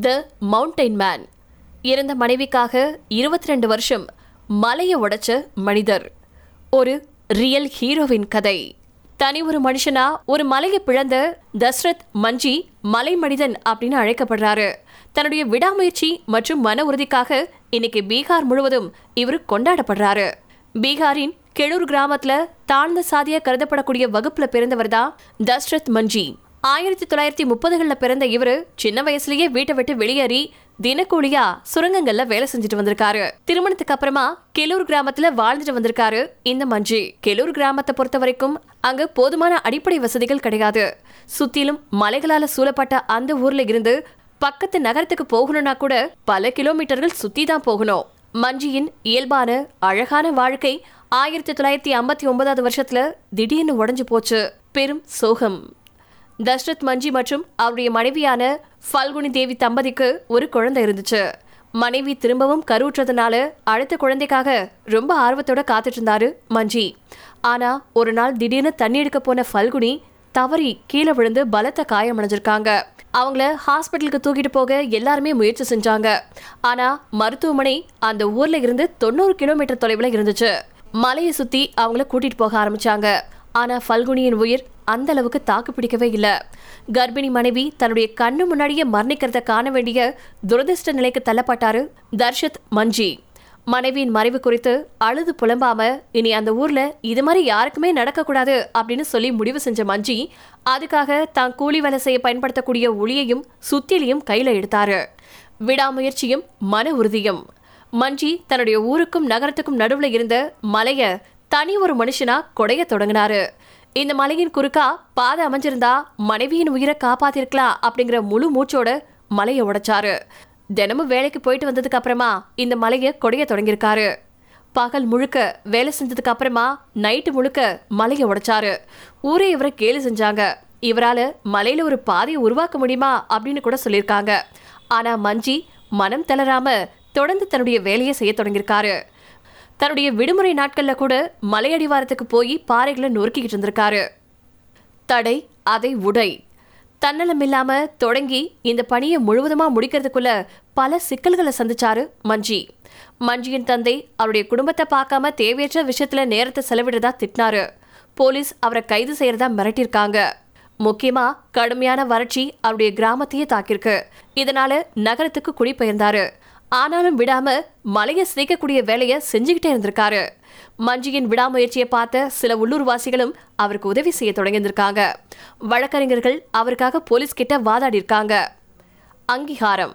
த mountain man. இறந்த மனைவிக்காக இருபத்தி ரெண்டு வருஷம் மலையை உடைச்ச மனிதர். ஒரு ரியல் ஹீரோவின் கதை. தனி ஒரு மனுஷனா ஒரு மலையை பிளந்த தஸ்ரத் மஞ்சி மலை மனிதன் அப்படின்னு அழைக்கப்படுறாரு. தன்னுடைய விடாமுயற்சி மற்றும் மன உறுதிக்காக இன்னைக்கு பீகார் முழுவதும் இவர் கொண்டாடப்படுறாரு. பீகாரின் கெழூர் கிராமத்துல தாழ்ந்த சாதியா கருதப்படக்கூடிய வகுப்புல பிறந்தவர் தான் தஸ்ரத் மஞ்சி. ஆயிரத்தி தொள்ளாயிரத்தி முப்பதுகளில் பிறந்த இவரு சின்ன வயசுலயே வீட்டை விட்டு வெளியேறி தினக்கூலியா சுரங்கங்கள்ல வேலை செஞ்சுட்டு வந்திருக்காரு. திருமணத்துக்கு அப்புறமா கெலூர் கிராமத்துல வாழ்ந்துட்டு வந்திருக்காரு இந்த மஞ்சி. கெலூர் கிராமத்தை பொறுத்த வரைக்கும் அங்க போதுமான அடிப்படை வசதிகள் கிடையாது. சுத்திலும் மலைகளால சூழப்பட்ட அந்த ஊர்ல இருந்து பக்கத்து நகரத்துக்கு போகணும்னா கூட பல கிலோமீட்டர்கள் சுத்தி தான் போகணும். மஞ்சியின் இயல்பான அழகான வாழ்க்கை ஆயிரத்தி தொள்ளாயிரத்தி ஐம்பத்தி ஒன்பதாவது வருஷத்துல திடீர்னு உடஞ்சு போச்சு. பெரும் சோகம். தஷ்ரத் மஞ்சி மற்றும் அவருடைய மனைவியான ஃபல்குனி தேவி தம்பதிக்கு ஒரு குழந்தை இருந்துச்சு. மனைவி திரும்பவும் கருவுற்றதுனால அடுத்த குழந்தைக்காக ரொம்ப ஆர்வத்தோட காத்துட்டு இருந்தாரு மஞ்சி. ஆனா ஒரு நாள் திடீர்னு தண்ணி எடுக்க போன ஃபல்குனி தவறி கீழே விழுந்து பலத்த காயமடைஞ்சிருக்காங்க அவங்கள ஹாஸ்பிட்டலுக்கு தூக்கிட்டு போக எல்லாருமே முயற்சி செஞ்சாங்க. ஆனா மருத்துவமனை அந்த ஊர்ல இருந்து தொண்ணூறு கிலோமீட்டர் தொலைவில் இருந்துச்சு. மலையை சுத்தி அவங்கள கூட்டிட்டு போக ஆரம்பிச்சாங்க. ஆனால் ஃபல்குனியின் உயிர் அந்த அளவுக்கு தாக்கு பிடிக்கவே இல்லை. கர்ப்பிணி மனைவி தன்னுடைய கண்ணு முன்னாடியே மரணிக்கிறத காண வேண்டிய துரதிர்ஷ்ட நிலைக்கு தள்ளப்பட்டாரு தர்ஷத் மஞ்சி. மனைவியின் மறைவு குறித்து அழுது புலம்பாம இனி அந்த ஊர்ல இது மாதிரி யாருக்குமே நடக்கக்கூடாது அப்படின்னு சொல்லி முடிவு செஞ்ச மஞ்சி அதுக்காக தான் கூலி வேலை செய்ய பயன்படுத்தக்கூடிய ஒளியையும் சுத்திலையும் கையில எடுத்தாரு. விடாமுயற்சியும் மன உறுதியும். மஞ்சி தன்னுடைய ஊருக்கும் நகரத்துக்கும் நடுவில் இருந்த மலைய தனி ஒரு மனுஷனா கொடைய தொடங்கினாரு. இந்த மலையின் குறுக்கா பாதை அமைஞ்சிருந்தா மனைவியின் உயிரை காப்பாத்திருக்கலாம் அப்படிங்கிற முழு மூச்சோட மலையை உடைச்சாரு. தினமும் வேலைக்கு போயிட்டு வந்ததுக்கு அப்புறமா இந்த மலையை கொடைய தொடங்கியிருக்காரு. பகல் முழுக்க வேலை செஞ்சதுக்கு அப்புறமா நைட்டு முழுக்க மலையை உடைச்சாரு. ஊரே இவரை கேலி செஞ்சாங்க. இவரால மலையில ஒரு பாதையை உருவாக்க முடியுமா அப்படின்னு கூட சொல்லியிருக்காங்க. ஆனா மஞ்சி மனம் தளராம தொடர்ந்து தன்னுடைய வேலையை செய்ய தொடங்கியிருக்காரு. தன்னுடைய விடுமுறை நாட்கள்ல கூட மலையடிவாரத்துக்கு போய் பாறைகளை நொறுக்கிக்கிட்டு இருந்திருக்காரு. தடை அதை உடை. தன்னலம் இல்லாம தொடங்கி இந்த பணியை முழுவதுமா முடிக்கிறதுக்குள்ள பல சிக்கல்களை சந்திச்சாரு மஞ்சி. மஞ்சியின் தந்தை அவருடைய குடும்பத்தை பார்க்காம தேவையற்ற விஷயத்துல நேரத்தை செலவிடுறதா திட்டினாரு. போலீஸ் அவரை கைது செய்யறதா மிரட்டியிருக்காங்க. முக்கியமா கடுமையான வறட்சி அவருடைய கிராமத்தையே தாக்கியிருக்கு. இதனால நகரத்துக்கு குடிபெயர்ந்தாரு. ஆனாலும் விடாம மலையை சிதைக்கக்கூடிய வேலையை செஞ்சுக்கிட்டே இருந்திருக்காரு. மஞ்சியின் விடாமுயற்சியை பார்த்த சில உள்ளூர்வாசிகளும் அவருக்கு உதவி செய்ய தொடங்கியிருந்திருக்காங்க. வழக்கறிஞர்கள் அவருக்காக போலீஸ் கிட்ட வாதாடி இருக்காங்க. அங்கீகாரம்.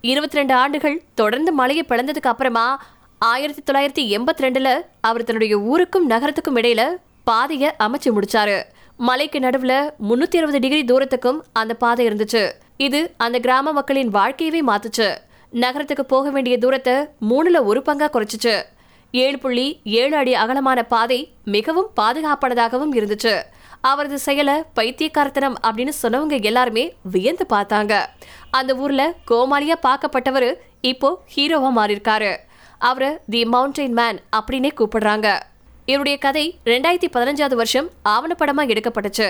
இருபத்தி ரெண்டு ஆண்டுகள் தொடர்ந்து மலையை பிளந்ததுக்கு அப்புறமா ஆயிரத்தி தொள்ளாயிரத்தி எண்பத்தி ரெண்டுல அவர் தன்னுடைய ஊருக்கும் நகரத்துக்கும் இடையில பாதையை அமைச்சு முடிச்சாரு. மலைக்கு நடுவுல முன்னூத்தி அறுபது டிகிரி தூரத்துக்கும் அந்த பாதை இருந்துச்சு. இது அந்த கிராம மக்களின் வாழ்க்கையவே மாத்துச்சு. நகரத்துக்கு போக வேண்டிய தூரத்தை மூணுல ஒரு பங்கா குறைச்சிச்சு. ஏழு புள்ளி ஏழு அடி அகலமான பாதை மிகவும் பாதுகாப்பானதாகவும் இருந்துச்சு. அவரது செயலை பைத்தியக்காரத்தனம் அப்படின்னு சொன்னவங்க எல்லாருமே வியந்து பார்த்தாங்க. அந்த ஊர்ல கோமாளியா பார்க்கப்பட்டவர் இப்போ ஹீரோவா மாறியிருக்காரு. அவரை தி மவுண்டைன் மேன் அப்படின்னே கூப்பிடுறாங்க. இவருடைய கதை ரெண்டாயிரத்தி பதினஞ்சாவது வருஷம் ஆவணப்படமா எடுக்கப்பட்டுச்சு.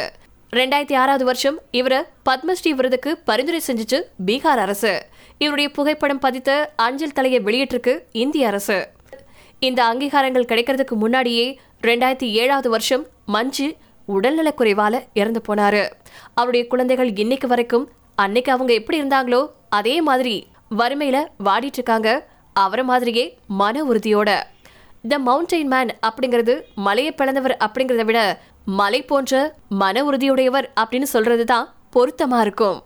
ரெண்டாயிரத்தி ஆறாவது வருஷம் இவரை பத்மஸ்ரீ விருதுக்கு பரிந்துரை செஞ்சுச்சு பீகார் அரசு. இவருடைய புகைப்படம் பதித்த அஞ்சல் தலையை வெளியிட்டிருக்கு இந்திய அரசு. இந்த அங்கீகாரங்கள் கிடைக்கிறதுக்கு முன்னாடியே ரெண்டாயிரத்தி ஏழாவது வருஷம் மஞ்சு உடல்நலக்குறைவால இறந்து போனாரு. அவருடைய குழந்தைகள் இன்னைக்கு வரைக்கும் அன்னைக்கு அவங்க எப்படி இருந்தாங்களோ அதே மாதிரி வறுமையில வாடிட்டு இருக்காங்க. அவரை மாதிரியே மன உறுதியோட. த மவுண்டைன் மேன் அப்படிங்கிறது மலையை பிளந்தவர் அப்படிங்கிறத விட மலை போன்ற மன உறுதியுடையவர் அப்படின்னு சொல்றது தான் பொருத்தமா இருக்கும்.